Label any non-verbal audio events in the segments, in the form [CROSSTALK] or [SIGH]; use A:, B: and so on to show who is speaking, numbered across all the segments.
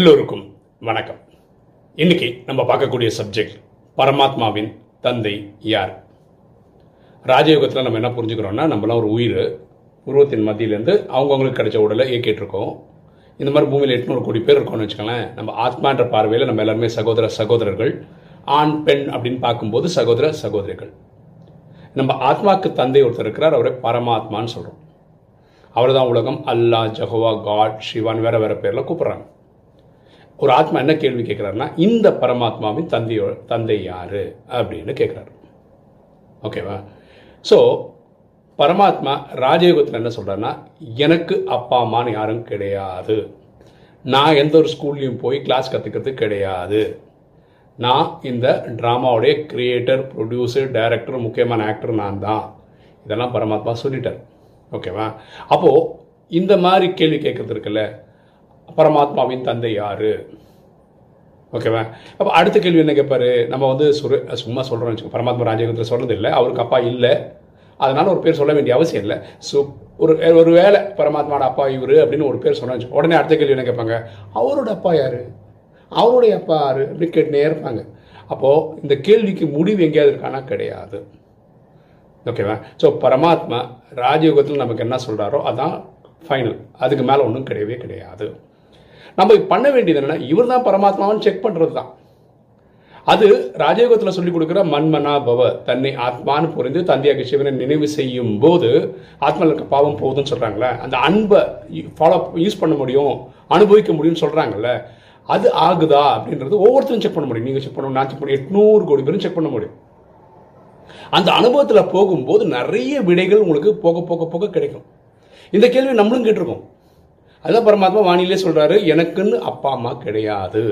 A: எல்லோருக்கும் வணக்கம். இன்னைக்கு நம்ம பார்க்கக்கூடிய சப்ஜெக்ட் பரமாத்மாவின் தந்தை யார்? ராஜயோகத்தில் நம்ம என்ன புரிஞ்சுக்கிறோம்னா நம்மளாம் ஒரு உயிர் உருவத்தின் மத்தியிலேருந்து அவங்கவுங்களுக்கு கிடைச்ச உடலை இயக்கிட்டுருக்கோம். இந்த மாதிரி பூமியில் எட்நூறு கோடி பேர் இருக்கோம்னு வச்சுக்கோங்களேன் நம்ம ஆத்மான்ற பார்வையில் நம்ம எல்லாருமே சகோதர சகோதரர்கள் ஆண் பெண் அப்படின்னு பார்க்கும்போது சகோதர சகோதரிகள். நம்ம ஆத்மாக்கு தந்தை ஒருத்தர் இருக்கிறார் அவரை பரமாத்மான்னு சொல்கிறோம் அவர் தான் உலகம் அல்லாஹ் ஜஹோவா காட் சிவான் வேற வேற பேரில் கூப்பிட்றாங்க. ஒரு ஆத்மா என்ன கேள்வி கேட்குறாருன்னா இந்த பரமாத்மாவின் தந்தையோ தந்தை யாரு? அப்படின்னு கேட்குறாரு. ஓகேவா? ஸோ பரமாத்மா ராஜயோகத்தில் என்ன சொல்கிறாருன்னா எனக்கு அப்பா அம்மான்னு யாரும் கிடையாது. நான் எந்த ஒரு ஸ்கூல்லையும் போய் கிளாஸ் கற்றுக்கிறது கிடையாது. நான் இந்த ட்ராமாவுடைய கிரியேட்டர் ப்ரொடியூசர் டைரக்டர் முக்கியமான ஆக்டர் நான் தான் இதெல்லாம் பரமாத்மா சொல்லிட்டார். ஓகேவா? அப்போது இந்த மாதிரி கேள்வி கேட்குறது இருக்குல்ல பரமாத்மாவின் தந்தை யாரு? ஓகேவா அப்போ அடுத்த கேள்வி என்ன கேட்பாரு நம்ம வந்து சுரு சும்மா சொல்கிறோம் வச்சுக்கோ பரமாத்மா ராஜயோகத்தில் சொல்கிறது இல்லை அவருக்கு அப்பா இல்லை. அதனால ஒரு பேர் சொல்ல வேண்டிய அவசியம் இல்லை. ஸோ ஒரு ஒரு வேளை பரமாத்மாவோட அப்பா இவர் அப்படின்னு ஒரு பேர் சொன்னா உடனே அடுத்த கேள்வி என்ன கேட்பாங்க அவரோட அப்பா யார்? அவருடைய அப்பா யார்? அப்படின்னு கேட்டுனே இருப்பாங்க. அப்போது இந்த கேள்விக்கு முடிவு எங்கேயாவது இருக்கானா? கிடையாது. ஓகேவா ஸோ பரமாத்மா ராஜயோகத்தில் நமக்கு என்ன சொல்கிறாரோ அதான் ஃபைனல் அதுக்கு மேலே ஒன்றும் கிடையவே கிடையாது. நம்ம பண்ண வேண்டியது என்னன்னா இவர் தான் பரமாத்மான்னு செக் பண்ணுறது தான் அது ராஜயோகத்தில் சொல்லிக் கொடுக்குற மண்மனா பவ தன்னை ஆத்மான்னு புரிந்து தந்தையாக சிவனை நினைவு செய்யும் போது ஆத்மாவில் இருக்க பாவம் போகுதுன்னு சொல்கிறாங்களே அந்த அன்பை ஃபாலோ யூஸ் பண்ண முடியும் அனுபவிக்க முடியும்னு சொல்கிறாங்கல்ல அது ஆகுதா அப்படின்றது ஒவ்வொருத்தரும் செக் பண்ண முடியும். நீங்கள் செக் பண்ணணும் நான் செக் பண்ண எட்நூறு கோடி பேரும் செக் பண்ண முடியும். அந்த அனுபவத்தில் போகும்போது நிறைய விடைகள் உங்களுக்கு போக போக போக கிடைக்கும். இந்த கேள்வி நம்மளும் கேட்டிருக்கோம். அதுதான் பரமாத்மா வானிலே சொல்கிறாரு எனக்குன்னு அப்பா அம்மா கிடையாது.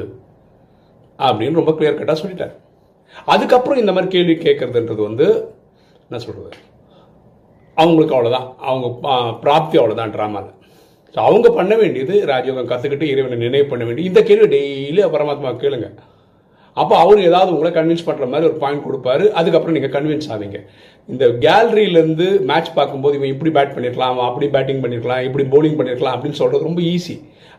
A: அப்படின்னு ரொம்ப கிளியர் கட்டாக சொல்லிட்டார். அதுக்கப்புறம் இந்த மாதிரி கேள்வி கேட்குறதுன்றது வந்து என்ன சொல்கிறது அவங்களுக்கு அவ்வளோதான் அவங்க பிராப்தி அவ்வளோதான் ட்ராமாவில் ஸோ அவங்க பண்ண வேண்டியது ராஜயோகம் கற்றுக்கிட்டு இறைவனை நினைவு பண்ண வேண்டியது. இந்த கேள்வி டெய்லி பரமாத்மா கேளுங்க. அப்போ அவர் ஏதாவது உங்களை கன்வின்ஸ் பண்ணுற மாதிரி ஒரு பாயிண்ட் கொடுப்பாரு. அதுக்கப்புறம் நீங்கள் கன்வின்ஸ் ஆவீங்க. இந்த கேலரியிலேருந்து மேட்ச் பார்க்கும்போது இவன் இப்படி பேட் பண்ணிருக்கலாம் அவன் அப்படி பேட்டிங் பண்ணிருக்கலாம் இப்படி போலிங் பண்ணிருக்கலாம் அப்படின்னு சொல்கிறது ரொம்ப ஈஸி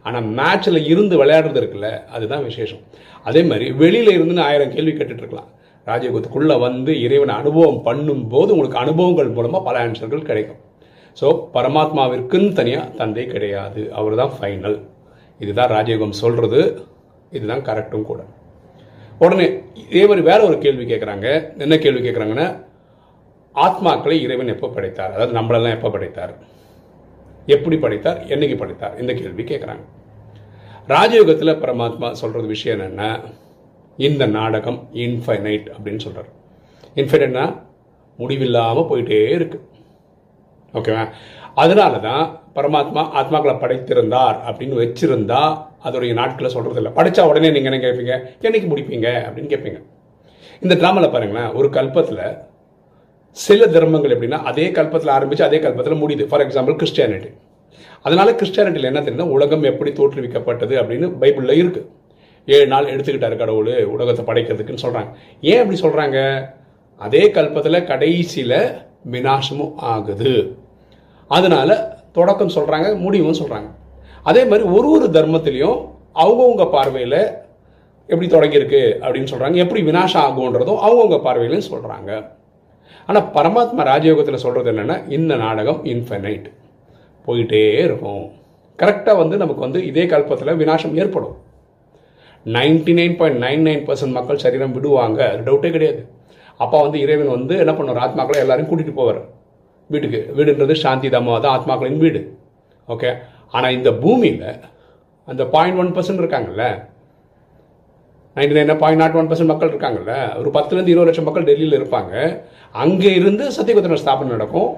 A: ஆனால் மேட்ச்சில் இருந்து விளையாடுறது இருக்குல்ல அதுதான் விசேஷம். அதே மாதிரி வெளியில இருந்துன்னு ஆயிரம் கேள்வி கேட்டுட்ருக்கலாம் ராஜயோகத்துக்குள்ளே வந்து இறைவனை அனுபவம் பண்ணும்போது உங்களுக்கு அனுபவங்கள் மூலமாக பல ஆன்சர்கள் கிடைக்கும். ஸோ பரமாத்மாவிற்குன்னு தனியாக தந்தை கிடையாது. அவர் தான் ஃபைனல் இதுதான் ராஜயோகம் சொல்கிறது இதுதான் கரெக்டும் கூட. உடனே இதே மாதிரி வேற ஒரு கேள்வி கேட்குறாங்க என்ன கேள்வி கேட்குறாங்கன்னா ஆத்மாக்களை இறைவன் எப்போ படைத்தார்? அதாவது நம்மளெல்லாம் எப்போ படைத்தார்? எப்படி படைத்தார்? என்னைக்கு படைத்தார்? இந்த கேள்வி கேட்குறாங்க ராஜயோகத்தில் பரமாத்மா சொல்கிறது விஷயம் என்னென்னா இந்த நாடகம் இன்ஃபைனைட் அப்படின்னு சொல்கிறார் இன்ஃபைனைட்னா முடிவில்லாமல் போயிட்டே இருக்கு. ஓகேவா அதனால தான் பரமாத்மா ஆத்மாக்களை படைத்திருந்தார் அப்படின்னு வச்சிருந்தா அதோடைய நாட்களை சொல்கிறது இல்லை படித்தா உடனே நீங்கள் என்ன கேட்பீங்க என்னைக்கு முடிப்பீங்க? அப்படின்னு கேட்பீங்க இந்த ட்ராமாவில் பாருங்களேன் ஒரு கல்பத்தில் சில தர்மங்கள் எப்படின்னா அதே கல்பத்தில் ஆரம்பித்து அதே கல்பத்தில் முடியுது. ஃபார் எக்ஸாம்பிள் கிறிஸ்டியானிட்டி அதனால் கிறிஸ்டியானிட்டியில் என்ன தெரியுதுன்னா உலகம் எப்படி தோற்றுவிக்கப்பட்டது அப்படின்னு பைபிளில் இருக்குது ஏழு நாள் எடுத்துக்கிட்டாரு கடவுள் உலகத்தை படைக்கிறதுக்குன்னு சொல்கிறாங்க ஏன் அப்படி சொல்கிறாங்க அதே கல்பத்தில் கடைசியில் விநாசமும் ஆகுது. அதனால் தொடக்கம் சொல்கிறாங்க முடிவும் சொல்கிறாங்க அதே மாதிரி ஒரு ஒரு தர்மத்திலையும் அவங்கவுங்க பார்வையில் எப்படி தொடங்கியிருக்கு அப்படின்னு சொல்கிறாங்க எப்படி வினாசம் ஆகுன்றதும் அவங்கவுங்க பார்வையிலையும் சொல்கிறாங்க ஆனால் பரமாத்மா ராஜயோகத்தில் சொல்கிறது என்னென்னா இந்த நாடகம் இன்ஃபைனைட் போயிட்டே இருக்கும். கரெக்டாக வந்து நமக்கு வந்து இதே கல்பத்தில் வினாசம் ஏற்படும். Ninety nine point nine nine percent மக்கள் சரீரம் விடுவாங்க. அது டவுட்டே கிடையாது. அப்போ வந்து இறைவன் வந்து என்ன பண்ணுவார்? ஆத்மாக்களை எல்லாரையும் கூட்டிகிட்டு போவார். வீட்டுக்கு. வீடுன்றது சாந்தி தாமா தான் ஆத்மாக்களின் வீடு. ஓகே ஆனால் இந்த பூமியில் அந்த பாயிண்ட் ஒன் பர்சன்ட் இருக்காங்கல்ல? Ninety nine point naught one percent மக்கள் இருக்காங்கல்ல? ஒரு பத்துலேருந்து இருபது லட்சம் மக்கள் டெல்லியில் இருப்பாங்க. அங்கே இருந்து சத்தியகுத்திர ஸ்தாபனம் நடக்கும்.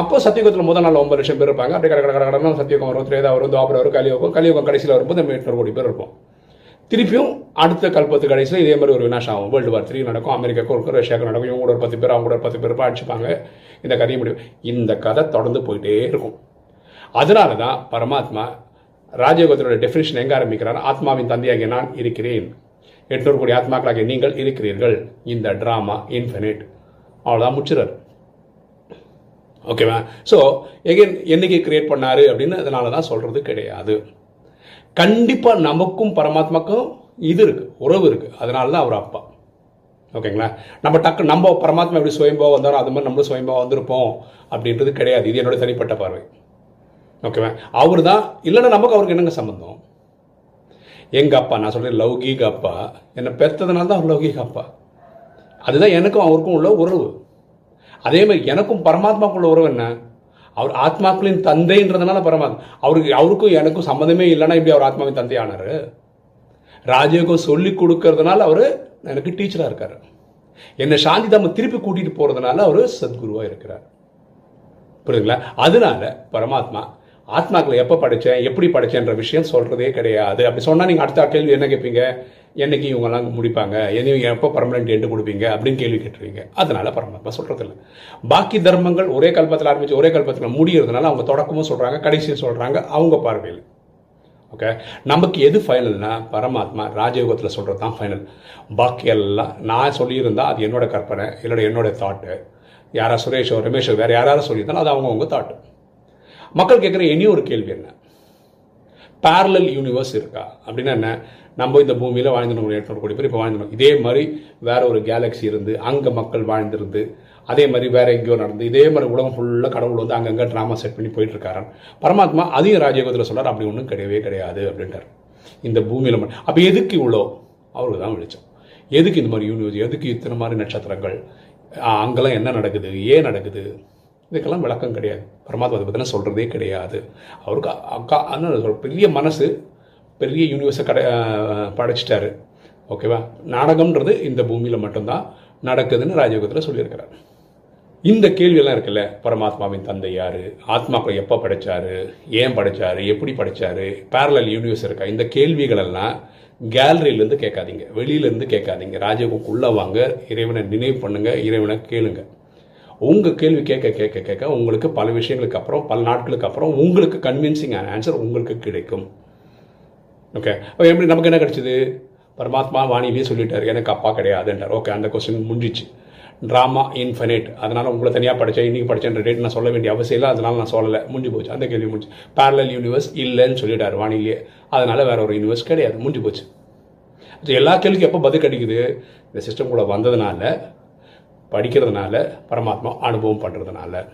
A: அப்போ சத்தியகுத்தில் முதல் நாள் ஒன்பது லட்சம் பேர் இருப்பாங்க. அப்படியே கடை கடை கடை சத்தியகம் வரும். திரேதா வரும் துவாபரம் வரும் கலியோகம். கலியோகம் கடைசியில் வரும்போது நம்ம எட்நூறு கோடி பேர் இருப்போம். திருப்பியும் அடுத்த கல்பத்து கடைசியில் இதே மாதிரி ஒரு வினாசம் ஆகும். வேர்ல்டு வார் த்ரீ நடக்கும். அமெரிக்காவுக்கு இருக்கும் ரஷ்யாவுக்கு நடக்கும். இவங்க கூட ஒரு பத்து பேர் அவங்க கூட ஒரு பத்து பேர் அடிச்சுப்பாங்க இந்த கதையை முடியும் இந்த கதை தொடர்ந்து போயிட்டே இருக்கும். அதனால தான் பரமாத்மா ராஜயோகத்தினுடைய டெஃபினிஷன் எங்கே ஆரம்பிக்கிறார்? ஆத்மாவின் தந்தையாகிய நான் இருக்கிறேன். எட்நூறு கோடி ஆத்மாக்களாகிய நீங்கள் இருக்கிறீர்கள். இந்த ட்ராமா இன்ஃபினிட் அவ்வளோதான் முச்சிறர் ஓகேவா ஸோ எகைன் என்னைக்கு கிரியேட் பண்ணாரு அப்படின்னு அதனால தான் சொல்கிறது கிடையாது. கண்டிப்பாக நமக்கும் பரமாத்மாக்கும் இது இருக்குது உறவு இருக்குது அதனால தான் அவர் அப்பா. ஓகேங்களா நம்ம டக்கு நம்ம பரமாத்மா எப்படி சுயம்பாக வந்தாரோ அது மாதிரி நம்மளும் சுயம்பாக வந்திருப்போம் அப்படின்றது கிடையாது. இது என்னோட தனிப்பட்ட பார்வை. ஓகேவா அவர் தான் இல்லைன்னா நமக்கு அவருக்கு என்னங்க சம்பந்தம்? எங்கள் அப்பா நான் சொல்கிறேன் லௌகீக அப்பா என்னை பெற்றதுனால தான் அவர் லௌகீக அப்பா அதுதான் எனக்கும் அவருக்கும் உள்ள உறவு. அதே மாதிரி எனக்கும் பரமாத்மாக்குள்ள உறவு என்ன? அவர் ஆத்மாக்களின் தந்தைன்றதுனால பரமாத்மா. அவருக்கு அவருக்கும் எனக்கும் சம்மந்தமே இல்லைன்னா இப்படி அவர் ஆத்மாவின் தந்தை ஆனார் ராஜயோகம் சொல்லி கொடுக்கறதுனால அவர் எனக்கு டீச்சராக இருக்கார். என்னை சாந்தி தாம திருப்பி கூட்டிகிட்டு போகிறதுனால அவர் சத்குருவாக இருக்கிறார். புரியுதுங்களா? அதனால பரமாத்மா ஆத்மாக்களை எப்போ படித்தேன் எப்படி படித்தேன்ற விஷயம் சொல்கிறதே கிடையாது. அப்படி சொன்னால் நீங்கள் அடுத்த கேள்வி என்ன கேட்பீங்க? என்னைக்கு இவங்கெல்லாம் முடிப்பாங்க? என்ன எப்போ பர்மனெண்ட் எண்டு கொடுப்பீங்க? அப்படின்னு கேள்வி கேட்டுருவீங்க. அதனால பரமாத்மா சொல்கிறது இல்லை பாக்கி தர்மங்கள் ஒரே கல்பத்தில் ஆரம்பித்து ஒரே கல்பத்தில் முடியறதுனால அவங்க தொடக்கமும் சொல்கிறாங்க கடைசியும் சொல்கிறாங்க அவங்க பார்வையில். ஓகே நமக்கு எது ஃபைனல்னா பரமாத்மா ராஜயோகத்தில் சொல்கிறது தான் ஃபைனல் பாக்கி எல்லாம் நான் சொல்லியிருந்தால் அது என்னோட கற்பனை என்னோட என்னோட தாட்டு யாரா சுரேஷோ ரமேஷோ வேறு யாராவது சொல்லியிருந்தாலும் அது அவங்கவுங்க தாட்டு மக்கள் கேட்குற இனி ஒரு கேள்வி என்ன? பேரலல் யூனிவர்ஸ் இருக்கா? அப்படின்னா என்ன? நம்ம இந்த பூமியில் வாழ்ந்துட்டு எட்நூறு கோடி பேர் இப்போ வாழ்ந்துடும் இதே மாதிரி வேற ஒரு கேலக்ஸி இருந்து அங்கே மக்கள் வாழ்ந்திருந்து அதே மாதிரி வேற எங்கேயோ நடந்து இதே மாதிரி உலகம் ஃபுல்லாக கடவுள் வந்து அங்கங்கே ட்ராமா செட் பண்ணி போயிட்டு இருக்காரு பரமாத்மா அதையும் ராஜயோகத்தில் சொல்கிறார் அப்படி ஒன்றும் கிடையவே கிடையாது அப்படின்ட்டார் இந்த பூமியில் மட்டும் அப்போ எதுக்கு இவ்வளோ அவருக்கு தான் வெளிச்சம். எதுக்கு இந்த மாதிரி யூனிவர்ஸ் எதுக்கு இத்தனை மாதிரி நட்சத்திரங்கள்? அங்கெல்லாம் என்ன நடக்குது? ஏன் நடக்குது? இதுக்கெல்லாம் விளக்கம் கிடையாது. பரமாத்மா அதை பற்றின சொல்கிறதே கிடையாது. அவருக்கு அக்கா ஆனால் பெரிய மனசு பெரிய யூனிவர்ஸை கடை படைச்சிட்டாரு. ஓகேவா நாடகம்ன்றது இந்த பூமியில் மட்டும்தான் நடக்குதுன்னு ராஜயோகத்தில் சொல்லியிருக்கிறார். இந்த கேள்வியெல்லாம் இருக்குல்ல பரமாத்மாவின் தந்தை யார்? ஆத்மாக்களை எப்போ படைச்சாரு? ஏன் படைச்சாரு? எப்படி படைச்சாரு? பேரலல் யூனிவர்ஸ் இருக்கா? இந்த கேள்விகள் எல்லாம் கேலரியிலேருந்து கேட்காதீங்க. வெளியிலேருந்து கேட்காதீங்க. ராஜயோகக்குள்ளே வாங்க இறைவனை நினைவு பண்ணுங்கள் இறைவனை கேளுங்கள் உங்கள் கேள்வி கேட்க கேட்க கேட்க உங்களுக்கு பல விஷயங்களுக்கு அப்புறம் பல நாட்களுக்கு அப்புறம் உங்களுக்கு கன்வின்சிங் ஆன்சர் உங்களுக்கு கிடைக்கும். ஓகே அப்போ எப்படி நமக்கு என்ன கிடைச்சிது? பரமாத்மா வாணியிலேயே சொல்லிட்டார். எனக்கு அப்பா கிடையாதுன்றார். ஓகே அந்த கொஸ்டின் முடிஞ்சிச்சு. ட்ராமா இன்ஃபினைட் அதனால் உங்களை தனியாக படித்தேன் இன்றைக்கி படித்தேன்ற டேட் நான் சொல்ல வேண்டிய அவசியம் இல்லை. அதனால் நான் சொல்லலை. முடிஞ்சு போச்சு. அந்த கேள்வி முடிஞ்சு. பேரலல் யூனிவர்ஸ் இல்லைன்னு சொல்லிட்டார் வாணியிலேயே அதனால் வேற ஒரு யூனிவர்ஸ் கிடையாது. முடிஞ்சு போச்சு. எல்லா கேள்விக்கும் எப்போ பதில் கிடைக்குது? இந்த சிஸ்டம் கூட வந்ததுனால படிக்கிறதுனால பரமாத்மா அனுபவம் பண்ணுறதுனால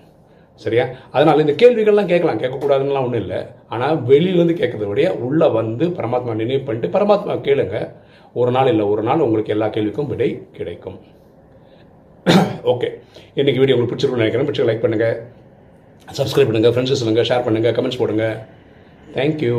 A: சரியா? அதனால் இந்த கேள்விகள்லாம் கேட்கலாம். கேட்கக்கூடாதுன்னெலாம் ஒன்றும் இல்லை. ஆனால் வெளியிலேருந்து கேட்கறத விட உள்ளே வந்து பரமாத்மா நினைவு பண்ணிட்டு பரமாத்மா கேளுங்க. ஒரு நாள் இல்லை ஒரு நாள் உங்களுக்கு எல்லா கேள்விக்கும் விடை கிடைக்கும். [CLEARS THROAT] ஓகே இன்றைக்கி வீடியோ உங்களுக்கு பிடிச்சிருக்கும்னு நினைக்கிறேன். பிடிச்சி லைக் பண்ணுங்கள் சப்ஸ்கிரைப் பண்ணுங்கள் ஃப்ரெண்ட்ஸ் சொல்லுங்கள் ஷேர் பண்ணுங்கள் கமெண்ட்ஸ் போடுங்க. தேங்க்யூ